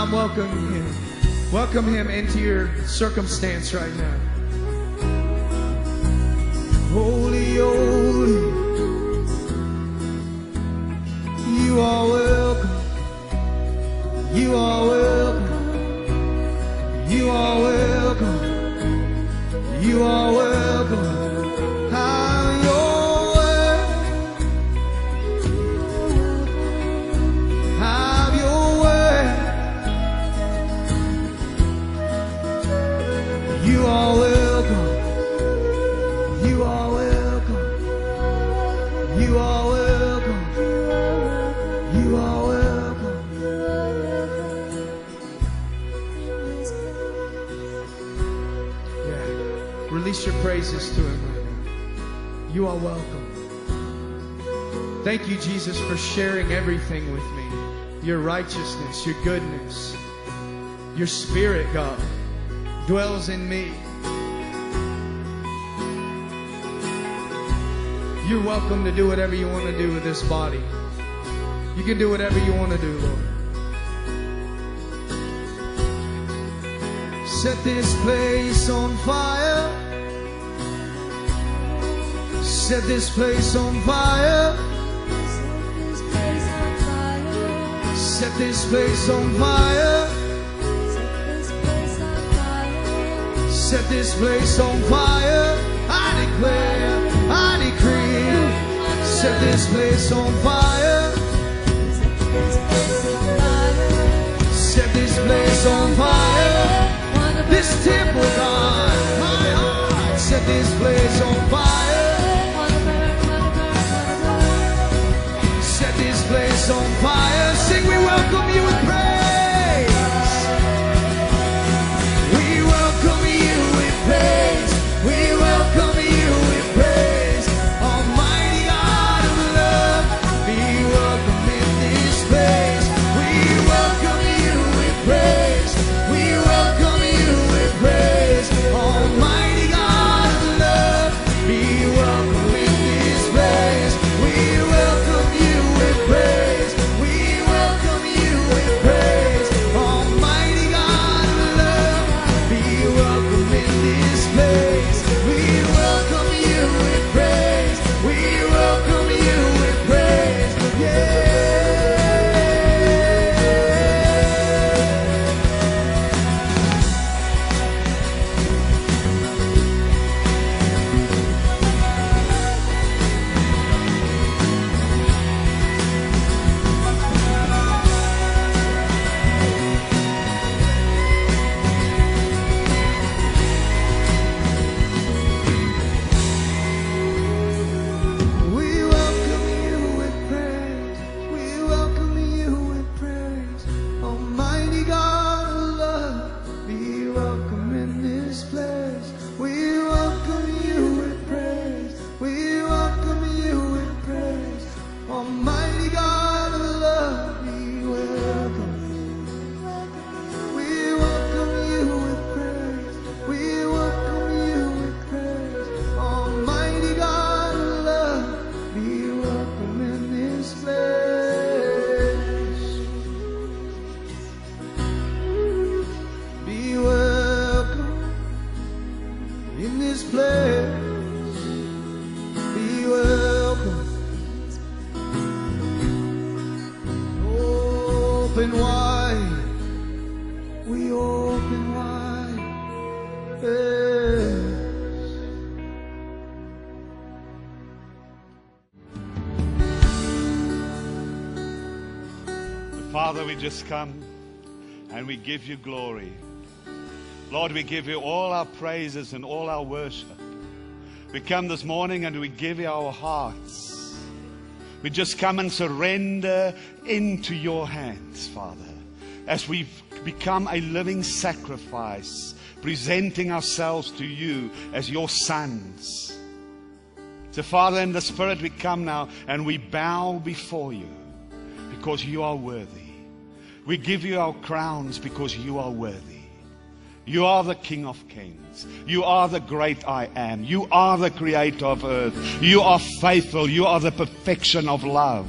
time welcoming Him. Welcome Him into your circumstance right now. Holy, holy, you are welcome. You are welcome. You are welcome. You are welcome. Thank you, Jesus, for sharing everything with me. Your righteousness, your goodness, your spirit, God, dwells in me. You're welcome to do whatever you want to do with this body. You can do whatever you want to do, Lord. Set this place on fire. Set this place on fire. Set this place on fire. Set this place on fire. I declare, I decree. Set this place on fire. Set this place on fire. This temple, God, my heart. Set this place on fire. Just come and we give you glory. Lord, we give you all our praises and all our worship. We come this morning and we give you our hearts. We just come and surrender into your hands, Father, as we've become a living sacrifice, presenting ourselves to you as your sons. So, Father, in the Spirit, we come now and we bow before you because you are worthy. We give you our crowns because you are worthy. You are the King of Kings. You are the great I am. You are the creator of earth. You are faithful. You are the perfection of love.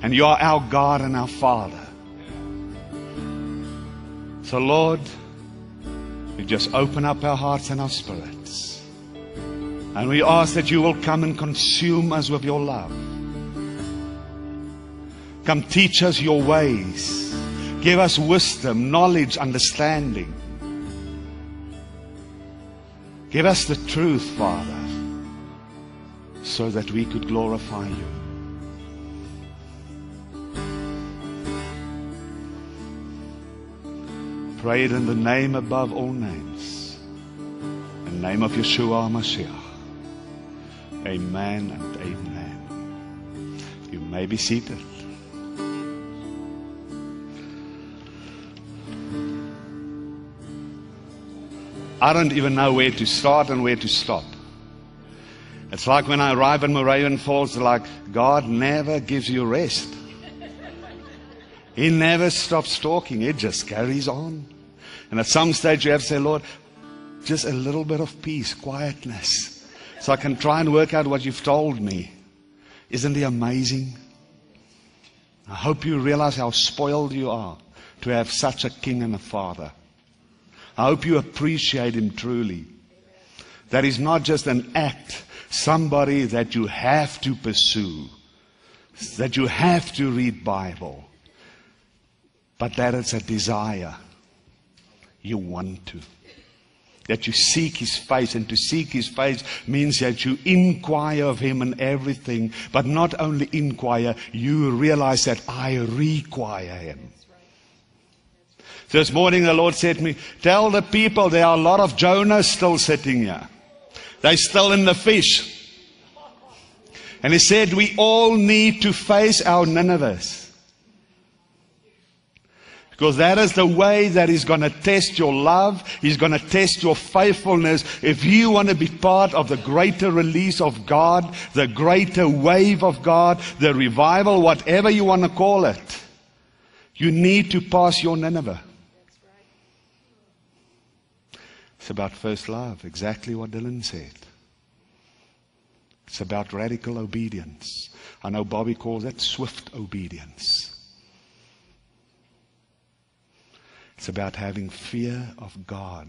And you are our God and our Father. So, Lord, we just open up our hearts and our spirits. And we ask that you will come and consume us with your love. Come teach us your ways. Give us wisdom, knowledge, understanding. Give us the truth, Father, so that we could glorify you. Pray it in the name above all names. In the name of Yeshua Mashiach. Amen and amen. You may be seated. I don't even know where to start and where to stop. It's like when I arrive in Moravian Falls, like God never gives you rest. He never stops talking. It just carries on. And at some stage you have to say, Lord, just a little bit of peace, quietness, so I can try and work out what you've told me. Isn't he amazing? I hope you realize how spoiled you are to have such a king and a father. I hope you appreciate him truly. That is not just an act, somebody that you have to pursue, that you have to read Bible, but that it's a desire. You want to. That you seek his face, and to seek his face means that you inquire of him and everything, but not only inquire, you realize that I require him. This morning the Lord said to me, Tell the people there are a lot of Jonahs still sitting here. They're still in the fish. And He said, We all need to face our Ninevehs. Because that is the way that He's going to test your love. He's going to test your faithfulness. If you want to be part of the greater release of God, the greater wave of God, the revival, whatever you want to call it, you need to pass your Nineveh. It's about first love, exactly what Dylan said. It's about radical obedience. I know Bobby calls it swift obedience. It's about having fear of God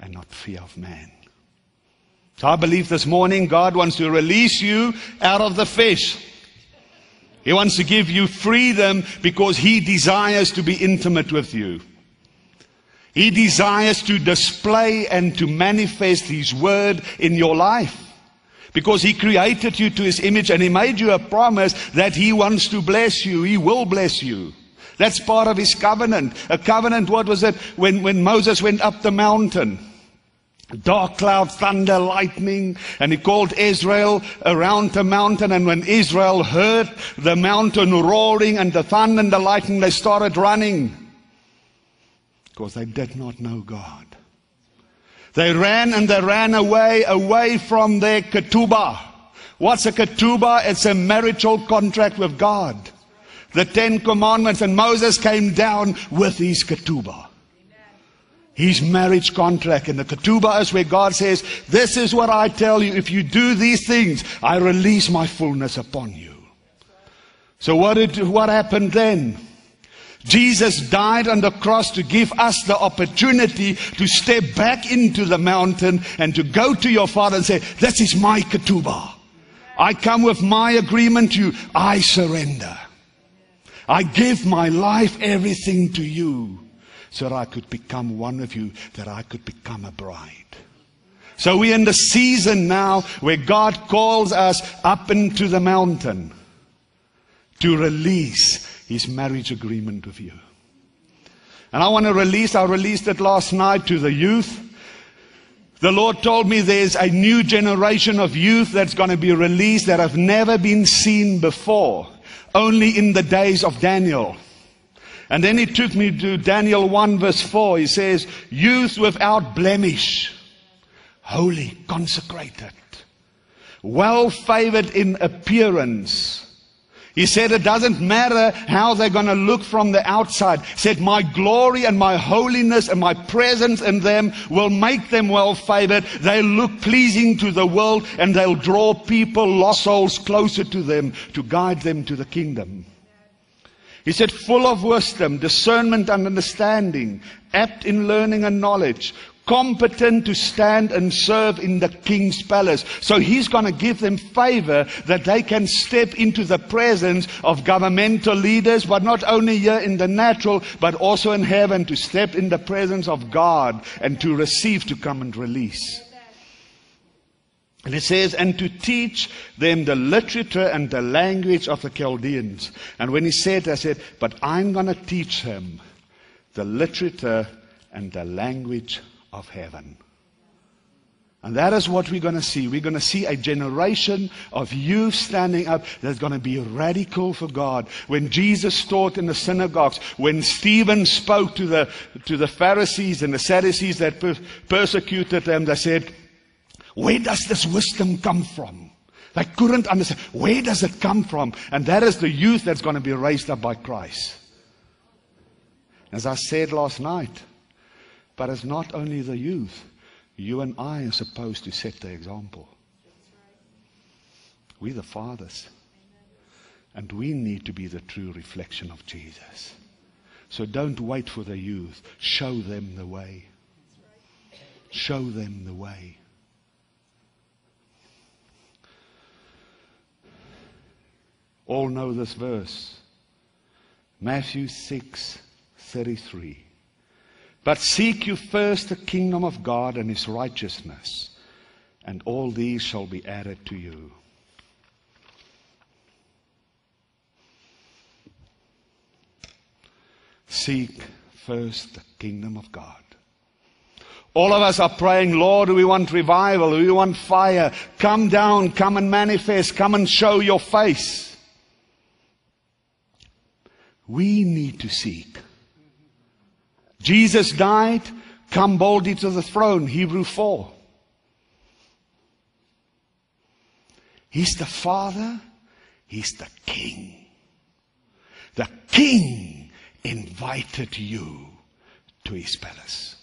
and not fear of man. So I believe this morning God wants to release you out of the fish. He wants to give you freedom because He desires to be intimate with you. He desires to display and to manifest His word in your life. Because He created you to His image and He made you a promise that He wants to bless you. He will bless you. That's part of His covenant. A covenant, what was it? When, when Moses went up the mountain. Dark cloud, thunder, lightning, and he called Israel around the mountain. And when Israel heard the mountain roaring and the thunder and the lightning, they started running because they did not know God. They ran and they ran away, away from their ketubah. What's a ketubah? It's a marital contract with God. The Ten Commandments, and Moses came down with his ketubah. His marriage contract. And the ketubah is where God says, This is what I tell you. If you do these things, I release my fullness upon you. So what did, what happened then? Jesus died on the cross to give us the opportunity to step back into the mountain and to go to your Father and say, This is my ketubah. I come with my agreement to you. I surrender. I give my life, everything to you, so that I could become one of you, that I could become a bride. So we're in the season now where God calls us up into the mountain to release his marriage agreement with you. And I want to release, I released it last night to the youth. The Lord told me there's a new generation of youth that's going to be released that have never been seen before, only in the days of Daniel. And then he took me to Daniel 1 verse 4. He says, youth without blemish, holy, consecrated, well favored in appearance, he said it doesn't matter how they're going to look from the outside. He said my glory and my holiness and my presence in them will make them well favored. They'll look pleasing to the world and they'll draw people, lost souls closer to them to guide them to the kingdom. He said, full of wisdom, discernment and understanding, apt in learning and knowledge, competent to stand and serve in the king's palace. So he's going to give them favor that they can step into the presence of governmental leaders, but not only here in the natural, but also in heaven to step in the presence of God and to receive, to come and release. And it says, and to teach them the literature and the language of the Chaldeans. And when he said, I said, but I'm going to teach him the literature and the language of heaven. And that is what we're going to see. We're going to see a generation of youth standing up that's going to be radical for God. When Jesus taught in the synagogues, when Stephen spoke to the, to the Pharisees and the Sadducees that per- persecuted them, they said, where does this wisdom come from? They couldn't understand. Where does it come from? And that is the youth that's going to be raised up by Christ. As I said last night, but it's not only the youth. You and I are supposed to set the example. We're the fathers. And we need to be the true reflection of Jesus. So don't wait for the youth. Show them the way. Show them the way. All know this verse. Matthew 6 33. But seek you first the kingdom of God and his righteousness, and all these shall be added to you. Seek first the kingdom of God. All of us are praying, Lord, we want revival, we want fire. Come down, come and manifest, come and show your face. We need to seek. Jesus died, come boldly to the throne, Hebrew 4. He's the Father, He's the King. The King invited you to His palace.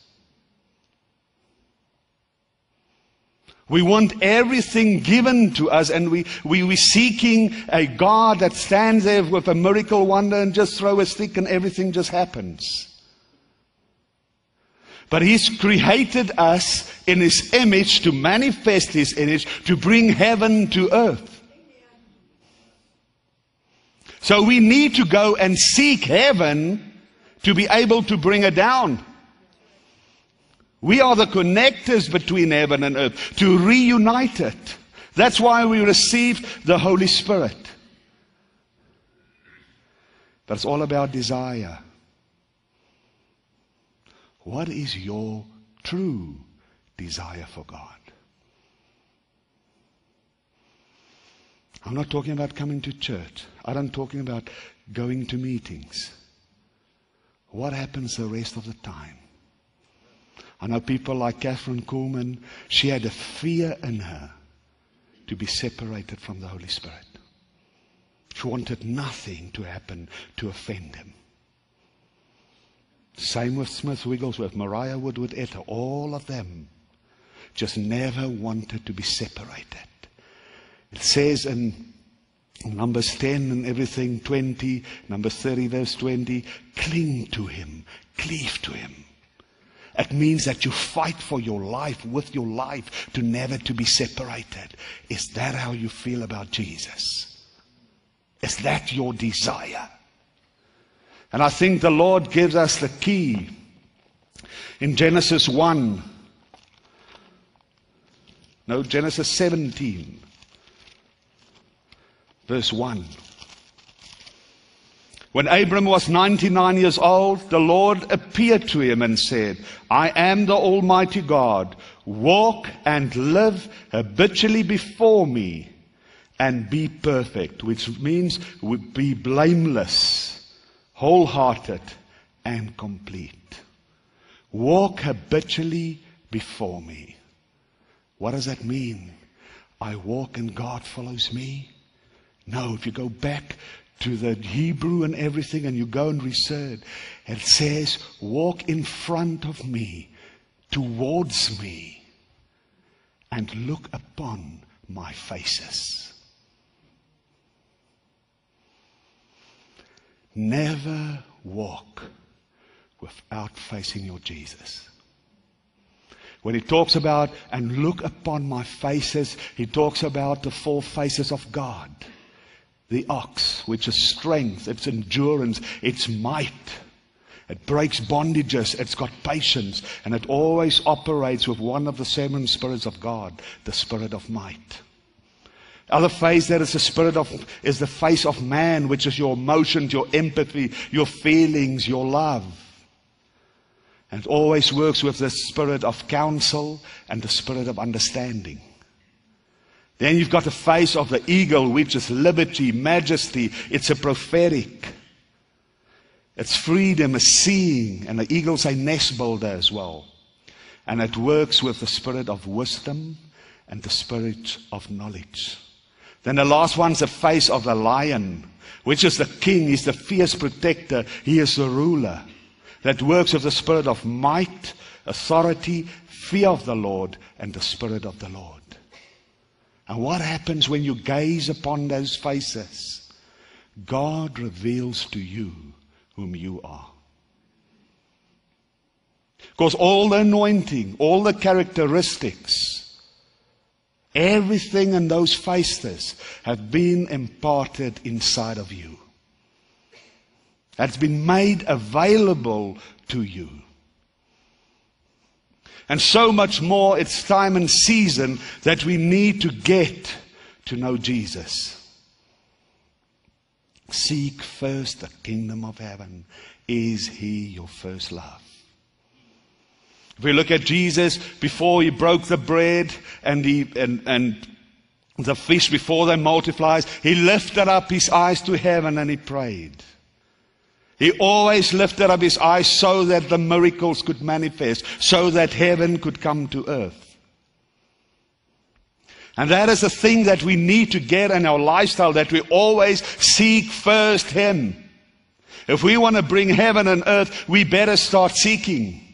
We want everything given to us, and we, we, we're seeking a God that stands there with a miracle wonder and just throw a stick and everything just happens. But He's created us in His image to manifest His image, to bring heaven to earth. So we need to go and seek heaven to be able to bring it down. We are the connectors between heaven and earth to reunite it. That's why we received the Holy Spirit. But it's all about desire. What is your true desire for God? I'm not talking about coming to church. I'm not talking about going to meetings. What happens the rest of the time? I know people like Kathryn Kuhlman, she had a fear in her to be separated from the Holy Spirit. She wanted nothing to happen to offend him. Same with Smith Wigglesworth, Maria Woodworth Etter, all of them just never wanted to be separated. It says in Numbers 10 and everything, 20, Numbers 30, verse 20, cling to him, cleave to him. It means that you fight for your life with your life to never to be separated. Is that how you feel about Jesus? Is that your desire? And I think the Lord gives us the key in Genesis 1. No, Genesis 17, verse 1. When Abram was 99 years old, the Lord appeared to him and said, I am the Almighty God. Walk and live habitually before me and be perfect, which means be blameless wholehearted and complete. Walk habitually before me. What does that mean? I walk and God follows me? No, if you go back to the Hebrew and everything and you go and research, it says, walk in front of me, towards me, and look upon my faces. Never walk without facing your Jesus. When he talks about, and look upon my faces, he talks about the four faces of God. The ox, which is strength, it's endurance, it's might. It breaks bondages, it's got patience, and it always operates with one of the seven spirits of God, the spirit of might. Other face that is the spirit of is the face of man, which is your emotions, your empathy, your feelings, your love. And it always works with the spirit of counsel and the spirit of understanding. Then you've got the face of the eagle, which is liberty, majesty. It's a prophetic. It's freedom, a seeing, and the eagle's a nest builder as well. And it works with the spirit of wisdom and the spirit of knowledge. Then the last one's the face of the lion, which is the king. He's the fierce protector. He is the ruler that works with the spirit of might, authority, fear of the Lord, and the spirit of the Lord. And what happens when you gaze upon those faces? God reveals to you whom you are. Because all the anointing, all the characteristics, everything in those faces have been imparted inside of you that's been made available to you. And so much more, it's time and season that we need to get to know Jesus. Seek first the kingdom of heaven. Is he your first love? If we look at Jesus before he broke the bread and, he, and, and the fish before they multiplied, he lifted up his eyes to heaven and he prayed. He always lifted up his eyes so that the miracles could manifest, so that heaven could come to earth. And that is the thing that we need to get in our lifestyle, that we always seek first Him. If we want to bring heaven and earth, we better start seeking.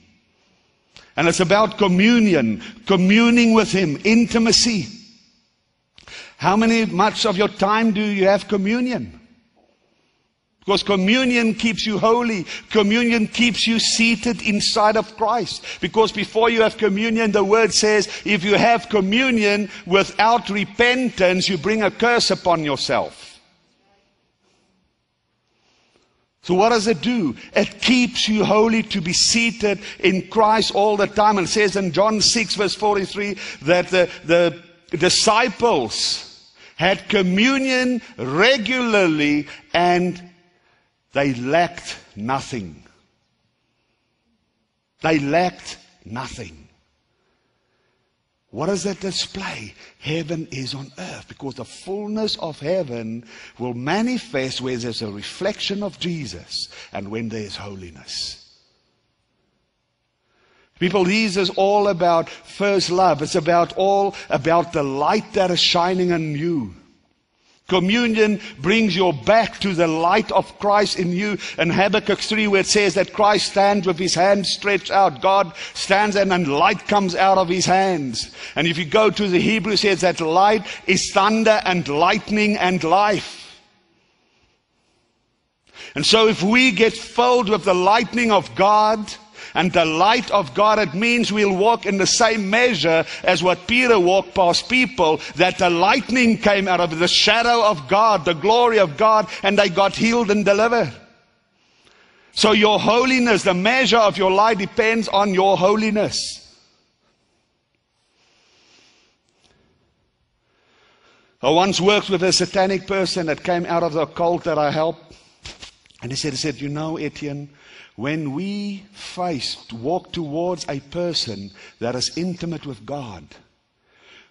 And it's about communion, communing with Him, intimacy. How many much of your time do you have communion? Because communion keeps you holy. Communion keeps you seated inside of Christ. Because before you have communion, the word says, if you have communion without repentance, you bring a curse upon yourself. So what does it do? It keeps you holy to be seated in Christ all the time. And it says in John 6 verse 43 that the, the disciples had communion regularly and they lacked nothing. They lacked nothing. What does that display? Heaven is on earth because the fullness of heaven will manifest where there's a reflection of Jesus and when there's holiness. People, this is all about first love. It's about all about the light that is shining in you. Communion brings you back to the light of Christ in you. In Habakkuk 3, where it says that Christ stands with his hands stretched out. God stands and then light comes out of his hands. And if you go to the Hebrew, it says that light is thunder and lightning and life. And so if we get filled with the lightning of God, and the light of God, it means we'll walk in the same measure as what Peter walked past people, that the lightning came out of the shadow of God, the glory of God, and they got healed and delivered. So your holiness, the measure of your light depends on your holiness. I once worked with a satanic person that came out of the cult that I helped. And he said, he said, you know, Etienne, when we face, walk towards a person that is intimate with God,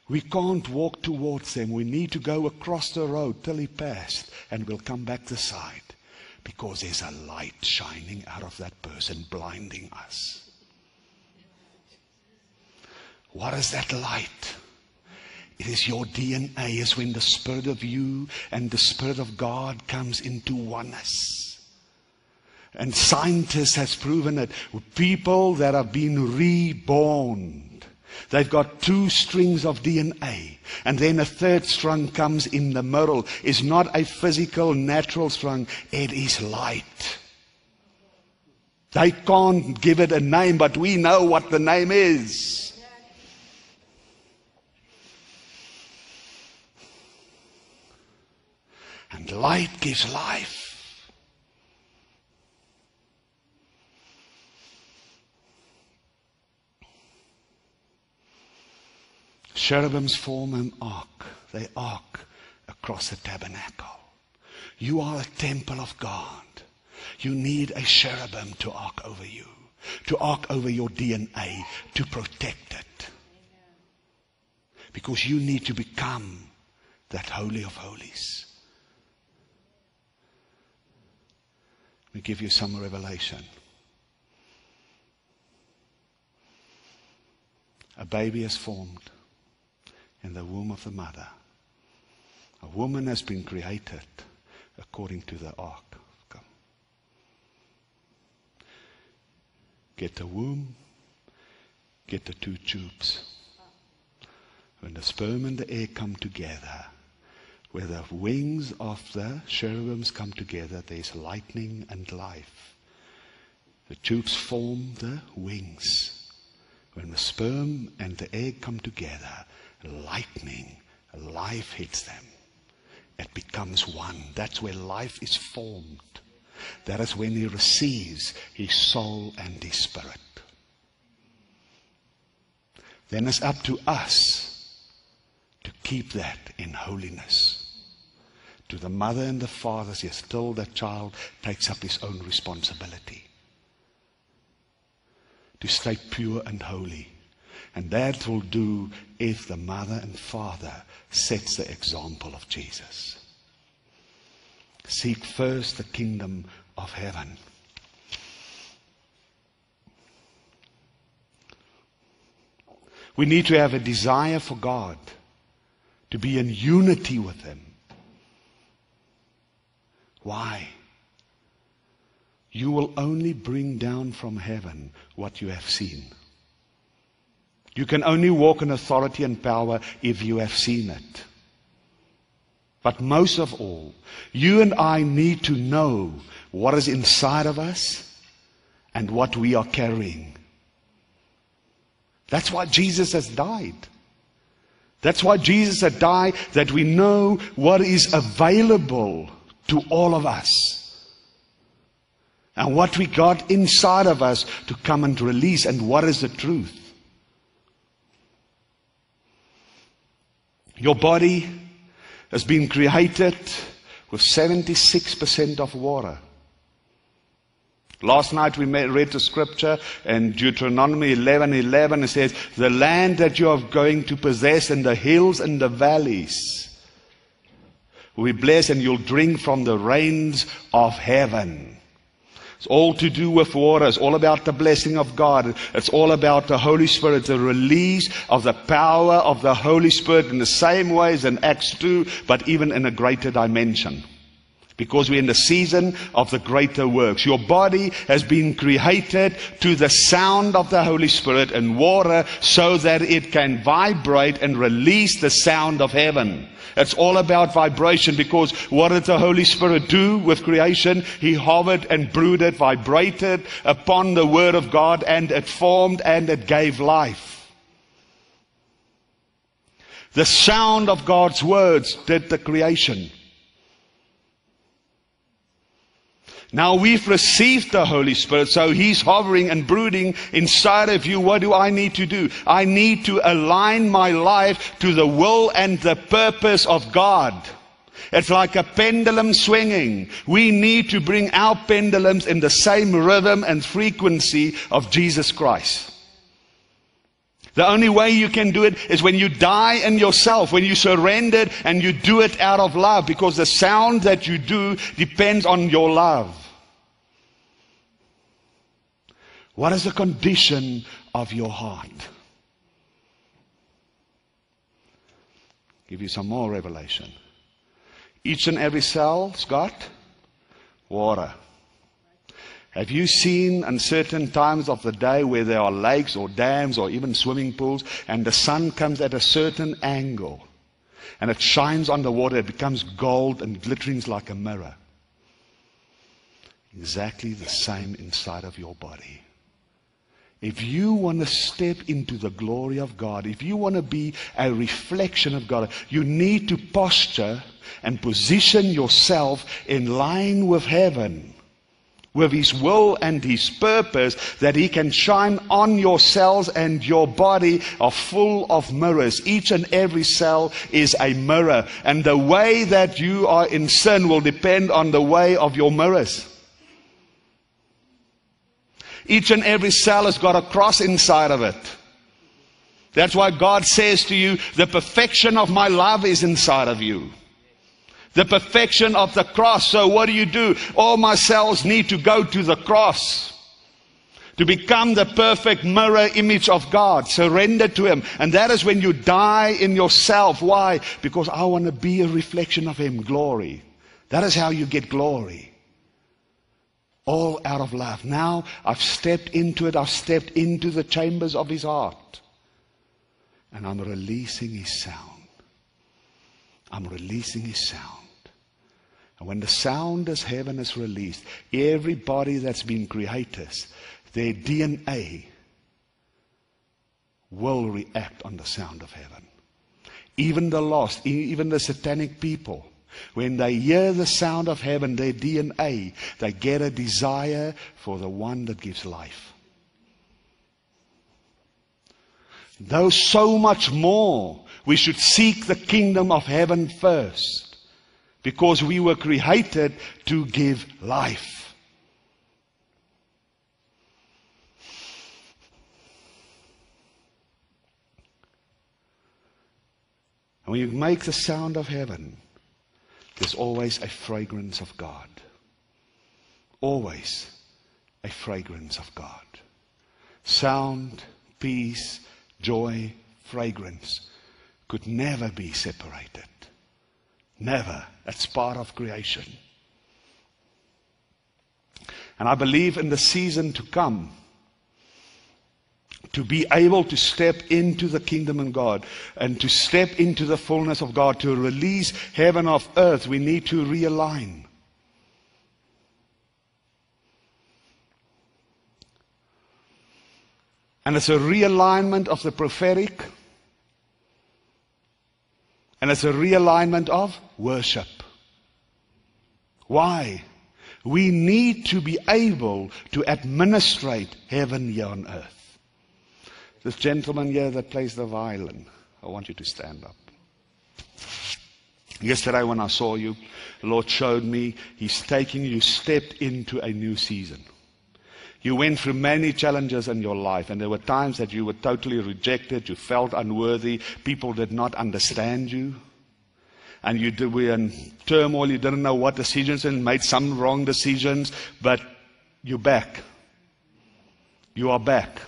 we can't walk towards them. We need to go across the road till he passed and we'll come back the side because there's a light shining out of that person blinding us. What is that light? It is your DNA, is when the Spirit of you and the Spirit of God comes into oneness. And scientists has proven it. People that have been reborn They've got two strings of DNA. And then a third strung comes in the middle. It's not a physical, natural strung. It is light. They can't give it a name, but we know what the name is. And light gives life. Cherubims form an arc. They arc across the tabernacle. You are a temple of God. You need a cherubim to arc over you, to arc over your DNA, to protect it. Because you need to become that Holy of Holies. Let me give you some revelation. A baby is formed in the womb of the mother. A woman has been created according to the ark. Come. Get the womb, get the two tubes. When the sperm and the egg come together, where the wings of the cherubims come together, there's lightning and life. The tubes form the wings. When the sperm and the egg come together, lightning, life hits them. It becomes one. That's where life is formed. That is when he receives his soul and his spirit. Then it's up to us to keep that in holiness. To the mother and the father, yes, still the child takes up his own responsibility. To stay pure and holy. And that will do if the mother and father sets the example of Jesus. Seek first the kingdom of heaven. We need to have a desire for God, to be in unity with Him. Why? You will only bring down from heaven what you have seen. You can only walk in authority and power if you have seen it. But most of all, you and I need to know what is inside of us and what we are carrying. That's why Jesus has died. That's why Jesus had died, that we know what is available to all of us. And what we got inside of us to come and release, and what is the truth. Your body has been created with 76% of water. Last night we read the scripture in Deuteronomy 11 11. It says, The land that you are going to possess in the hills and the valleys will be blessed, and you'll drink from the rains of heaven. It's all to do with water. It's all about the blessing of God. It's all about the Holy Spirit, the release of the power of the Holy Spirit in the same way as in Acts 2, but even in a greater dimension. Because we're in the season of the greater works. Your body has been created to the sound of the Holy Spirit and water so that it can vibrate and release the sound of heaven. It's all about vibration because what did the Holy Spirit do with creation? He hovered and brooded, vibrated upon the Word of God and it formed and it gave life. The sound of God's words did the creation. Now we've received the Holy Spirit, so He's hovering and brooding inside of you. What do I need to do? I need to align my life to the will and the purpose of God. It's like a pendulum swinging. We need to bring our pendulums in the same rhythm and frequency of Jesus Christ. The only way you can do it is when you die in yourself, when you surrender and you do it out of love, because the sound that you do depends on your love. What is the condition of your heart? Give you some more revelation. Each and every cell's got water. Have you seen in certain times of the day where there are lakes or dams or even swimming pools and the sun comes at a certain angle and it shines on the water, it becomes gold and glittering like a mirror? Exactly the same inside of your body. If you want to step into the glory of God, if you want to be a reflection of God, you need to posture and position yourself in line with heaven, with His will and His purpose, that He can shine on your cells and your body are full of mirrors. Each and every cell is a mirror. And the way that you are in sin will depend on the way of your mirrors. Each and every cell has got a cross inside of it. That's why God says to you, the perfection of my love is inside of you. The perfection of the cross. So what do you do? All my cells need to go to the cross. To become the perfect mirror image of God. Surrender to Him. And that is when you die in yourself. Why? Because I want to be a reflection of Him. Glory. That is how you get glory all out of love. Now I've stepped into it, I've stepped into the chambers of his heart, and I'm releasing his sound. I'm releasing his sound. And when the sound of heaven is released, everybody that's been created, their DNA will react on the sound of heaven. Even the lost, even the satanic people when they hear the sound of heaven, their DNA, they get a desire for the one that gives life. Though so much more, we should seek the kingdom of heaven first because we were created to give life. And when you make the sound of heaven, there's always a fragrance of God. Always a fragrance of God. Sound, peace, joy, fragrance could never be separated. Never. That's part of creation. And I believe in the season to come, to be able to step into the kingdom of God and to step into the fullness of God, to release heaven of earth, we need to realign. And it's a realignment of the prophetic. And it's a realignment of worship. Why? We need to be able to administrate heaven here on earth. This gentleman here that plays the violin, I want you to stand up. Yesterday, when I saw you, the Lord showed me He's taking you, stepped into a new season. You went through many challenges in your life, and there were times that you were totally rejected, you felt unworthy, people did not understand you. And you were in turmoil, you didn't know what decisions, and made some wrong decisions, but you're back. You are back.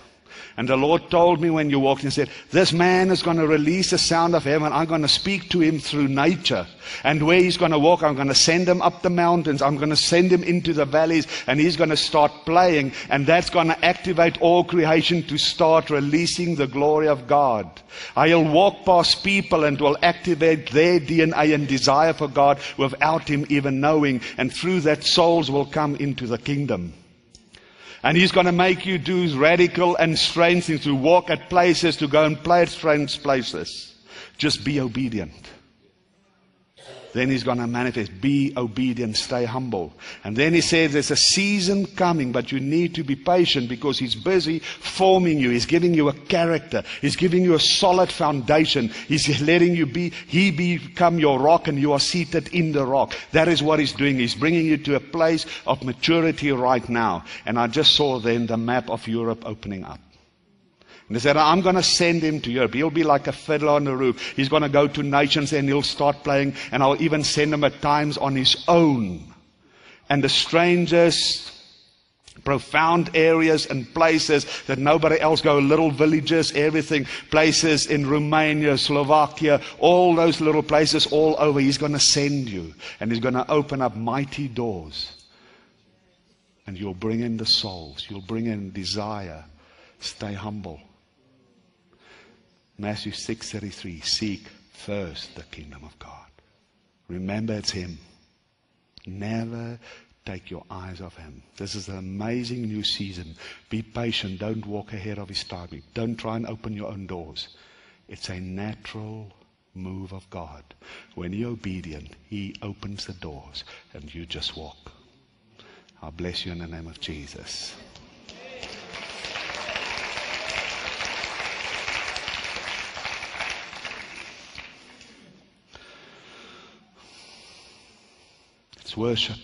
And the Lord told me when you walked in, said, This man is going to release the sound of heaven. I'm going to speak to him through nature. And where he's going to walk, I'm going to send him up the mountains. I'm going to send him into the valleys. And he's going to start playing. And that's going to activate all creation to start releasing the glory of God. I'll walk past people and will activate their DNA and desire for God without him even knowing. And through that, souls will come into the kingdom. And he's going to make you do radical and strange things, to walk at places, to go and play at strange places. Just be obedient. Then he's going to manifest. Be obedient, stay humble. And then he says there's a season coming, but you need to be patient because he's busy forming you. He's giving you a character. He's giving you a solid foundation. He's letting you be, he become your rock and you are seated in the rock. That is what he's doing. He's bringing you to a place of maturity right now. And I just saw then the map of Europe opening up. And said, I'm going to send him to Europe. He'll be like a fiddler on the roof. He's going to go to nations and he'll start playing. And I'll even send him at times on his own. And the strangest, profound areas and places that nobody else go, little villages, everything, places in Romania, Slovakia, all those little places all over. He's going to send you. And he's going to open up mighty doors. and you'll bring in the souls. You'll bring in desire. Stay humble. Matthew 6:33 Seek first the kingdom of God. Remember it's him. Never take your eyes off him. This is an amazing new season. Be patient. Don't walk ahead of his timing. Don't try and open your own doors. It's a natural move of God. When you're obedient, he opens the doors and you just walk. I bless you in the name of Jesus. It's worship.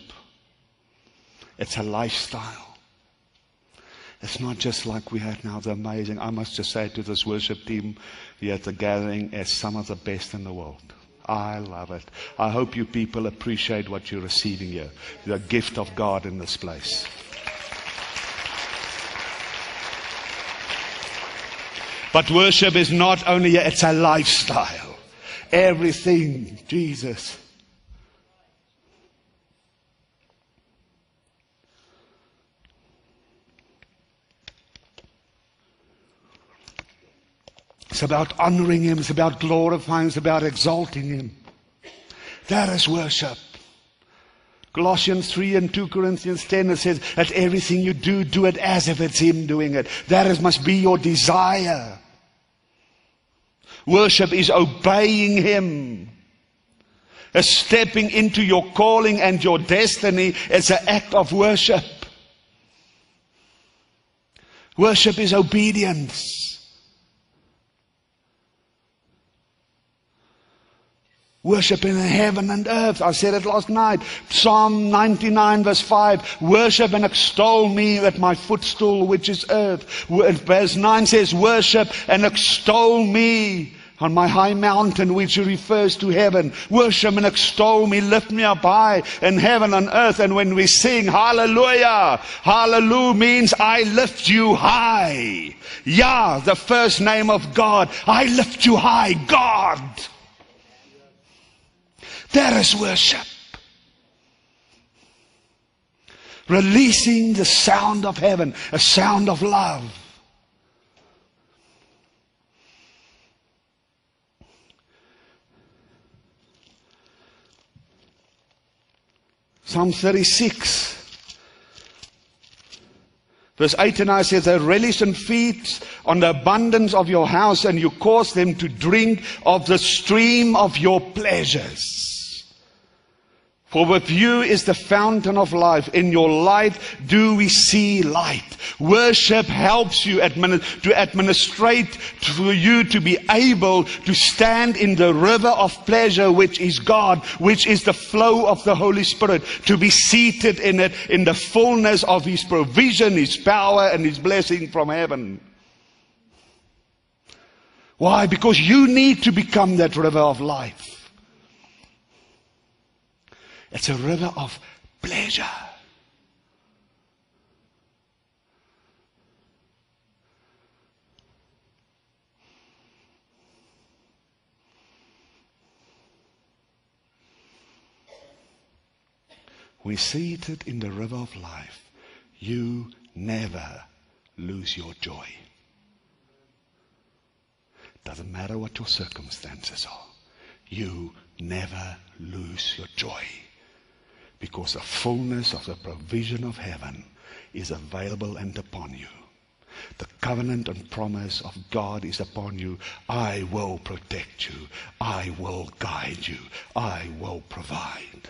It's a lifestyle. It's not just like we had now, the amazing. I must just say to this worship team here at the gathering, as some of the best in the world. I love it. I hope you people appreciate what you're receiving here. The gift of God in this place. But worship is not only, it's a lifestyle. Everything, Jesus. It's about honoring Him. It's about glorifying. It's about exalting Him. That is worship. Colossians 3 and 2 Corinthians 10 it says that everything you do, do it as if it's Him doing it. That is, must be your desire. Worship is obeying Him. A stepping into your calling and your destiny is an act of worship. Worship is obedience. Worship in heaven and earth. I said it last night. Psalm 99 verse 5. Worship and extol me at my footstool, which is earth. Verse 9 says, worship and extol me on my high mountain, which refers to heaven. Worship and extol me, lift me up high in heaven and earth. And when we sing hallelujah, hallelujah means I lift you high. Yah, the first name of God. I lift you high, God. That is worship. Releasing the sound of heaven, a sound of love. Psalm 36. Verse 8 and 9 says, They relish and feed on the abundance of your house, and you cause them to drink of the stream of your pleasures. For with you is the fountain of life. In your light do we see light. Worship helps you administ- to administrate for you to be able to stand in the river of pleasure, which is God, which is the flow of the Holy Spirit, to be seated in it in the fullness of His provision, His power, and His blessing from heaven. Why? Because you need to become that river of life. It's a river of pleasure. We seated in the river of life. You never lose your joy. Doesn't matter what your circumstances are. You never lose your joy because the fullness of the provision of heaven is available and upon you. The covenant and promise of God is upon you. I will protect you. I will guide you. I will provide.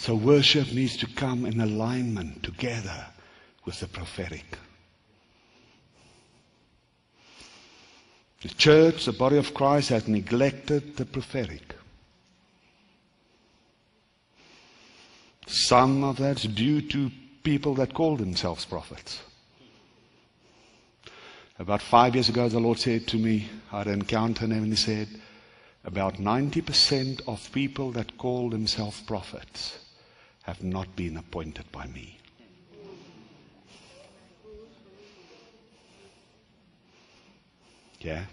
So worship needs to come in alignment together with the prophetic. The church, the body of Christ, has neglected the prophetic. Some of that's due to people that call themselves prophets. About five years ago, the Lord said to me, I had an encounter and he said, about 90% of people that call themselves prophets have not been appointed by me. Yeah?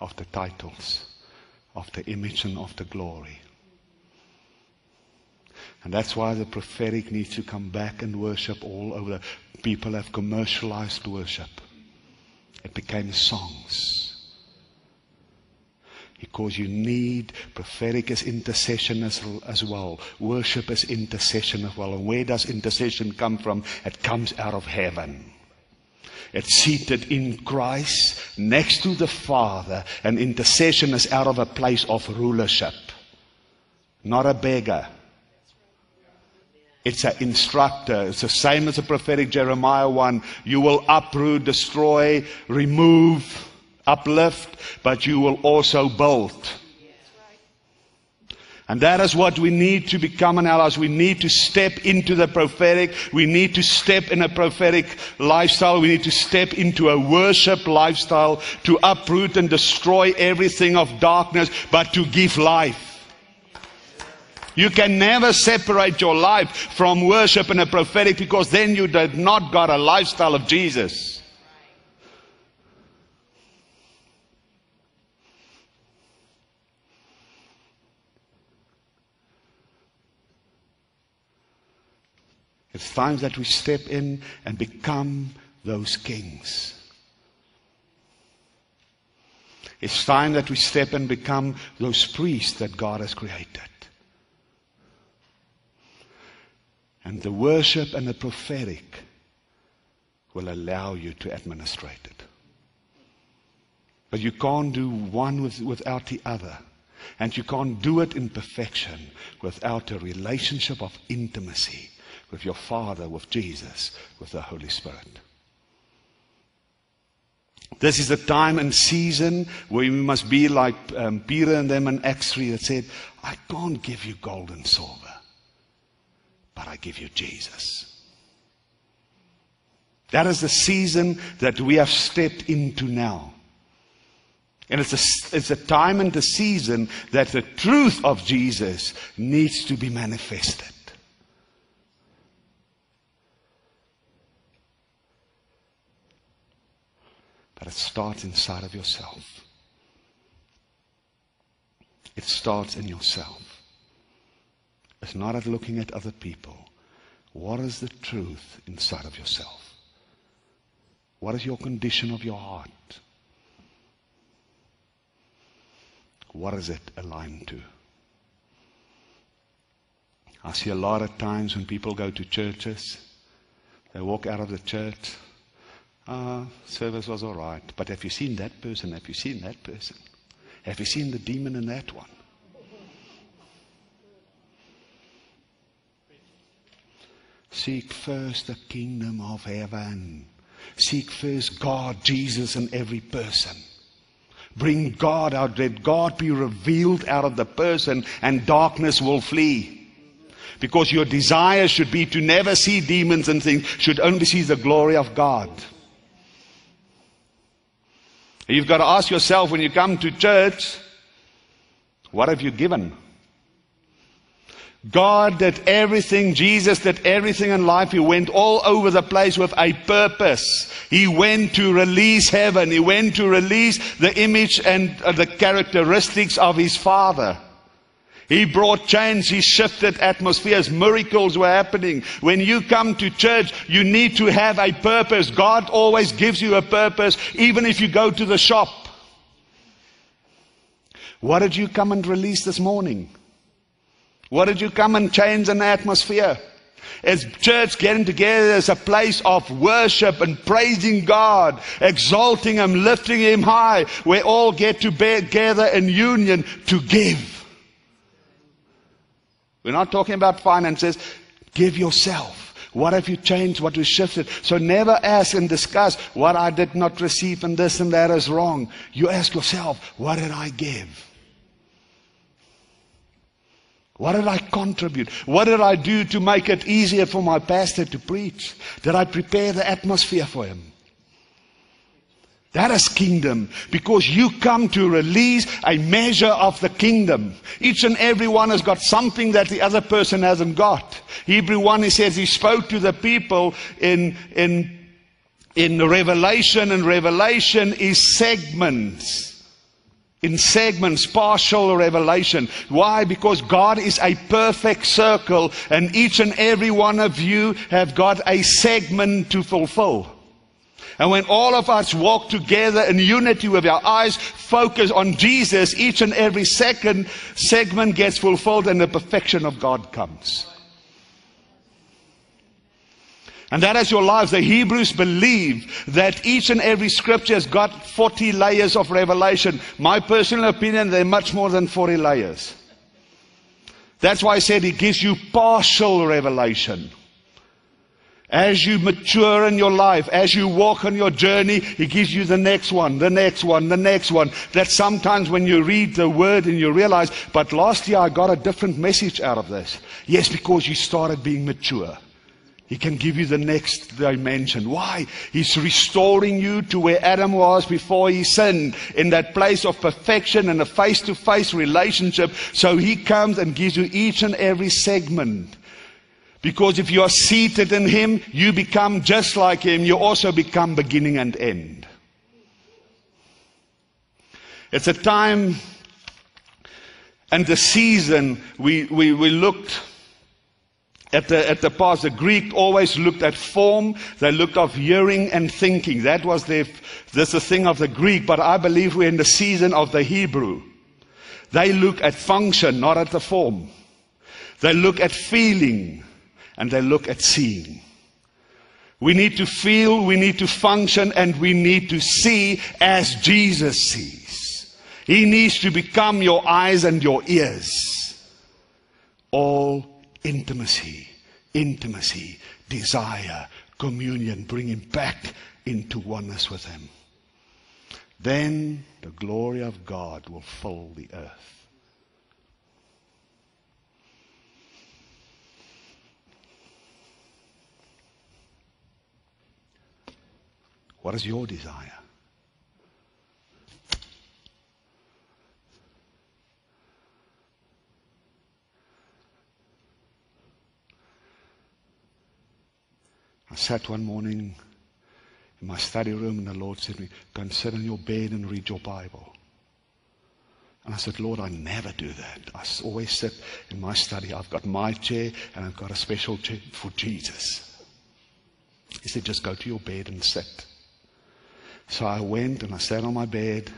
Of the titles, of the image, and of the glory. And that's why the prophetic needs to come back and worship all over. People have commercialized worship. It became songs. Because you need prophetic as intercession as, as well. Worship as intercession as well. And where does intercession come from? It comes out of heaven. It's seated in Christ next to the Father. And intercession is out of a place of rulership. Not a beggar. It's an instructor. It's the same as the prophetic Jeremiah 1. You will uproot, destroy, remove, uplift, but you will also build. And that is what we need to become in our lives. We need to step into the prophetic. We need to step in a prophetic lifestyle. We need to step into a worship lifestyle to uproot and destroy everything of darkness, but to give life. You can never separate your life from worship and a prophetic because then you did not got a lifestyle of Jesus. It's time that we step in and become those kings. It's time that we step and become those priests that God has created. And the worship and the prophetic will allow you to administrate it. But you can't do one with, without the other. And you can't do it in perfection without a relationship of intimacy with your Father, with Jesus, with the Holy Spirit. This is a time and season where we must be like um, Peter and them in Acts 3 that said, I can't give you gold and silver, but I give you Jesus. That is the season that we have stepped into now. And it's a, it's a time and a season that the truth of Jesus needs to be manifested. But it starts inside of yourself. It starts in yourself. It's not at looking at other people. What is the truth inside of yourself? What is your condition of your heart? What is it aligned to? I see a lot of times when people go to churches, they walk out of the church, Ah, service was all right. But have you seen that person? Have you seen that person? Have you seen the demon in that one? Seek first the kingdom of heaven. Seek first God, Jesus, in every person. Bring God out. Let God be revealed out of the person, and darkness will flee. Because your desire should be to never see demons and things, should only see the glory of God. You've got to ask yourself when you come to church, what have you given? God did everything, Jesus did everything in life. He went all over the place with a purpose. He went to release heaven. He went to release the image and uh, the characteristics of his Father. He brought change. He shifted atmospheres. Miracles were happening. When you come to church, you need to have a purpose. God always gives you a purpose, even if you go to the shop. What did you come and release this morning? What did you come and change an atmosphere? Is church getting together as a place of worship and praising God, exalting Him, lifting Him high, we all get together in union to give. We're not talking about finances. Give yourself. What have you changed? What you shifted? So never ask and discuss what I did not receive and this and that is wrong. You ask yourself, what did I give? What did I contribute? What did I do to make it easier for my pastor to preach? Did I prepare the atmosphere for him? That is kingdom because you come to release a measure of the kingdom. Each and every one has got something that the other person hasn't got. Hebrew 1, he says he spoke to the people in, in, in Revelation, and Revelation is segments. In segments, partial revelation. Why? Because God is a perfect circle, and each and every one of you have got a segment to fulfill. And when all of us walk together in unity with our eyes focused on Jesus, each and every second segment gets fulfilled and the perfection of God comes. And that is your lives. The Hebrews believe that each and every scripture has got 40 layers of revelation. My personal opinion, they're much more than 40 layers. That's why I said it gives you partial revelation. As you mature in your life, as you walk on your journey, He gives you the next one, the next one, the next one. That sometimes when you read the word and you realize, but last year I got a different message out of this. Yes, because you started being mature. He can give you the next dimension. Why? He's restoring you to where Adam was before he sinned, in that place of perfection and a face to face relationship. So he comes and gives you each and every segment because if you are seated in Him, you become just like Him. You also become beginning and end. It's a time and the season we, we, we looked at the, at the past. The Greek always looked at form. They looked of hearing and thinking. That was their, that's the thing of the Greek. But I believe we're in the season of the Hebrew. They look at function, not at the form. They look at feeling and they look at seeing. We need to feel, we need to function, and we need to see as Jesus sees. He needs to become your eyes and your ears. All intimacy, intimacy, desire, communion, bring him back into oneness with him. Then the glory of God will fill the earth. What is your desire? I sat one morning in my study room and the Lord said to me, Go and sit on your bed and read your Bible. And I said, Lord, I never do that. I always sit in my study. I've got my chair and I've got a special chair for Jesus. He said, Just go to your bed and sit. So I went and I sat on my bed,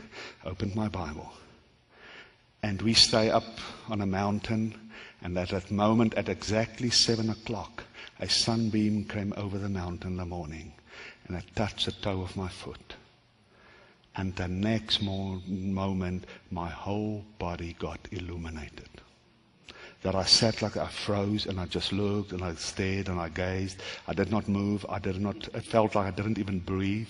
opened my Bible. And we stay up on a mountain, and at that moment, at exactly seven o'clock, a sunbeam came over the mountain in the morning, and it touched the toe of my foot. And the next mo- moment, my whole body got illuminated. That I sat like I froze and I just looked and I stared and I gazed. I did not move. I did not, it felt like I didn't even breathe.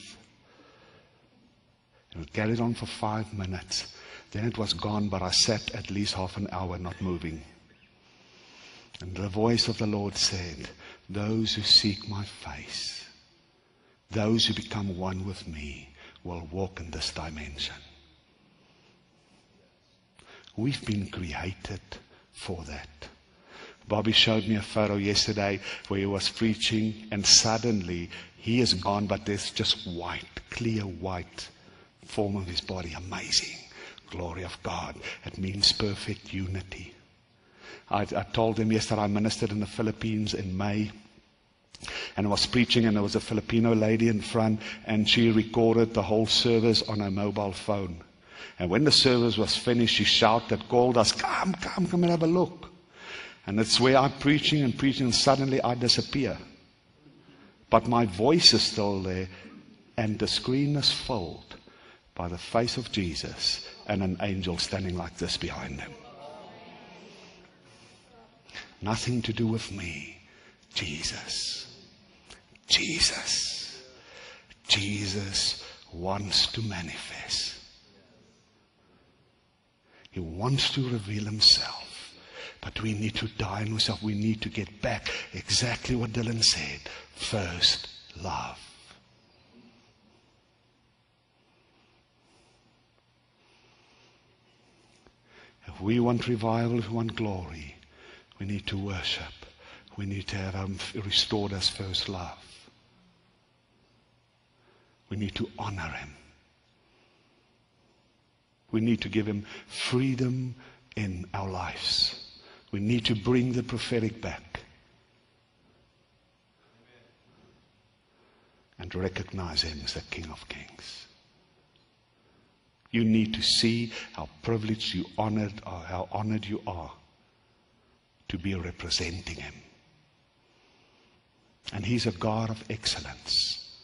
It carried on for five minutes. Then it was gone, but I sat at least half an hour not moving. And the voice of the Lord said, Those who seek my face, those who become one with me, will walk in this dimension. We've been created for that. Bobby showed me a photo yesterday where he was preaching, and suddenly he is gone, but there's just white, clear white form of his body. Amazing. Glory of God. It means perfect unity. I, I told him yesterday I ministered in the Philippines in May. And I was preaching, and there was a Filipino lady in front, and she recorded the whole service on her mobile phone. And when the service was finished, she shouted, called us, Come, come, come and have a look. And that's where I'm preaching and preaching, and suddenly I disappear. But my voice is still there, and the screen is filled by the face of Jesus and an angel standing like this behind him. Nothing to do with me. Jesus. Jesus. Jesus wants to manifest. He wants to reveal himself. But we need to die in ourselves. We need to get back exactly what Dylan said. First, love. We want revival, if we want glory, we need to worship. We need to have Him restored as first love. We need to honor Him. We need to give Him freedom in our lives. We need to bring the prophetic back and recognize Him as the King of Kings. You need to see how privileged you honored or how honored you are to be representing Him. And He's a God of excellence.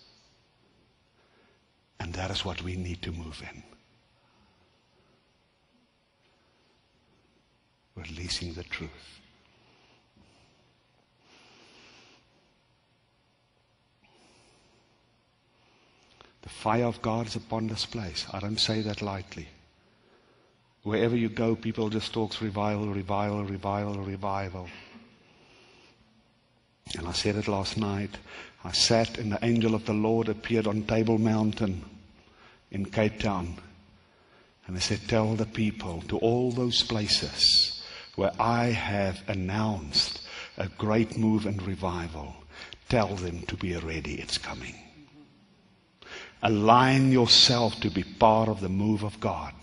And that is what we need to move in. Releasing the truth. The fire of God is upon this place. I don't say that lightly. Wherever you go, people just talk revival, revival, revival, revival. And I said it last night. I sat and the angel of the Lord appeared on Table Mountain in Cape Town. And I said, Tell the people to all those places where I have announced a great move and revival, tell them to be ready. It's coming. Align yourself to be part of the move of God.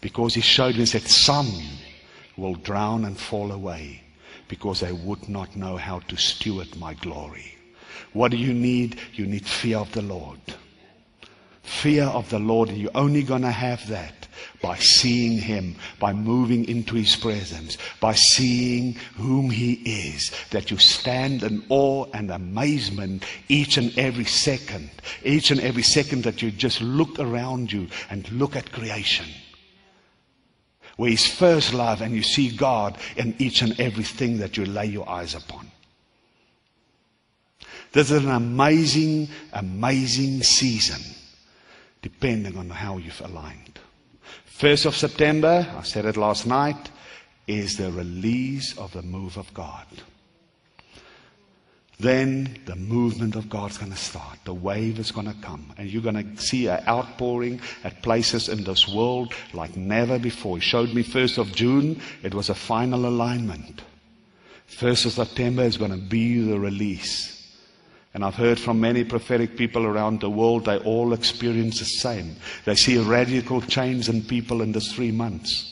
Because he showed me, he said, Some will drown and fall away because they would not know how to steward my glory. What do you need? You need fear of the Lord. Fear of the Lord, you're only going to have that by seeing Him, by moving into His presence, by seeing whom He is, that you stand in awe and amazement each and every second, each and every second that you just look around you and look at creation. Where His first love, and you see God in each and everything that you lay your eyes upon. This is an amazing, amazing season, depending on how you've aligned. 1st of September, I said it last night, is the release of the move of God. Then the movement of God's going to start. The wave is going to come. And you're going to see an outpouring at places in this world like never before. He showed me 1st of June, it was a final alignment. 1st of September is going to be the release. And I've heard from many prophetic people around the world, they all experience the same. They see radical change in people in this three months.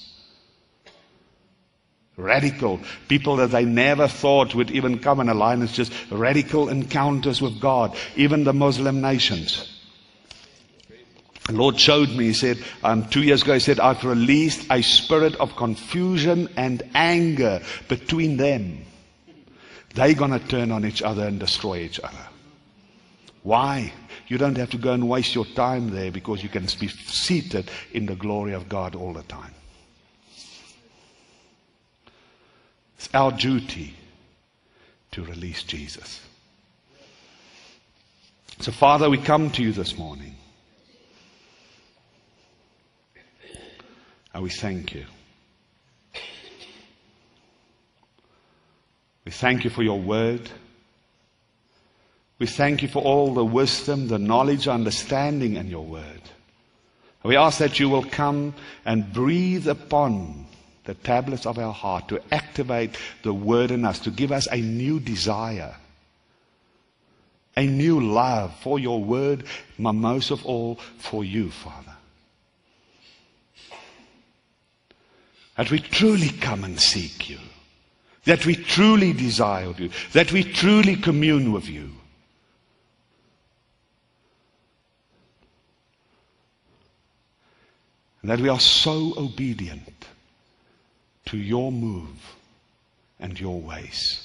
Radical. People that they never thought would even come in alliance, just radical encounters with God, even the Muslim nations. The Lord showed me, He said, um, two years ago, He said, I've released a spirit of confusion and anger between them. They're going to turn on each other and destroy each other. Why? You don't have to go and waste your time there because you can be seated in the glory of God all the time. It's our duty to release Jesus. So, Father, we come to you this morning. And we thank you. We thank you for your word. We thank you for all the wisdom, the knowledge, understanding in your word. We ask that you will come and breathe upon the tablets of our heart to activate the word in us, to give us a new desire, a new love for your word, most of all for you, Father. That we truly come and seek you that we truly desire you, that we truly commune with you. And that we are so obedient to your move and your ways.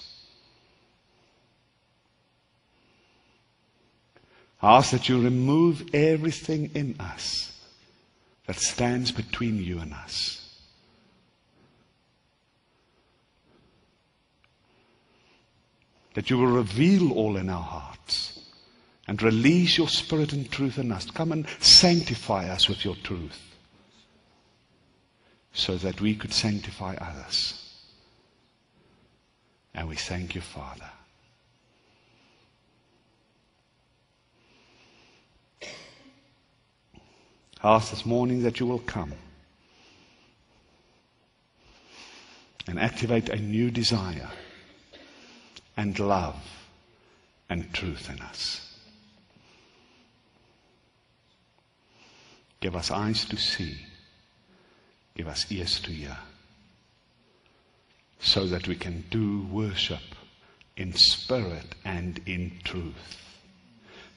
I ask that you remove everything in us that stands between you and us. that you will reveal all in our hearts and release your spirit and truth in us. Come and sanctify us with your truth so that we could sanctify others. And we thank you, Father. I ask this morning that you will come and activate a new desire and love and truth in us. Give us eyes to see. Give us ears to hear. So that we can do worship in spirit and in truth.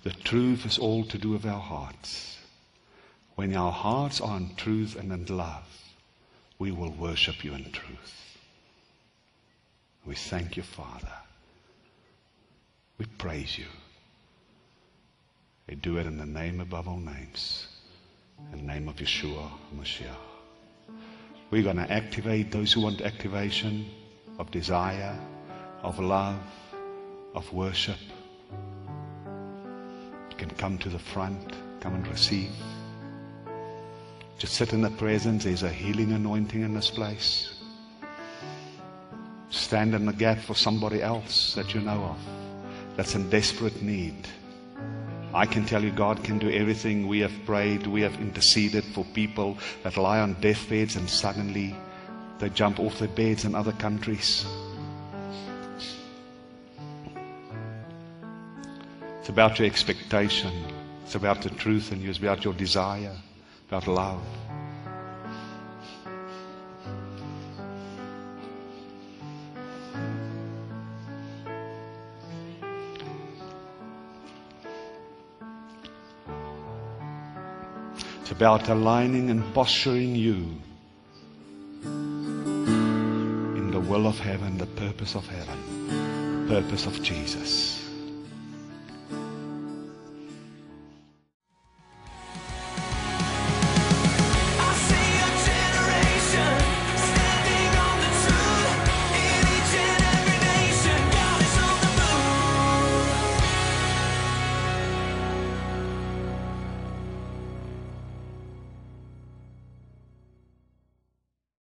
The truth is all to do with our hearts. When our hearts are in truth and in love, we will worship you in truth. We thank you, Father. We praise you. We do it in the name above all names. In the name of Yeshua Mashiach. We're going to activate those who want activation of desire, of love, of worship. You can come to the front, come and receive. Just sit in the presence. There's a healing anointing in this place. Stand in the gap for somebody else that you know of that's in desperate need. I can tell you God can do everything. We have prayed, we have interceded for people that lie on deathbeds and suddenly they jump off their beds in other countries. It's about your expectation. It's about the truth in you. It's about your desire, about love. About aligning and posturing you in the will of heaven, the purpose of heaven, the purpose of Jesus.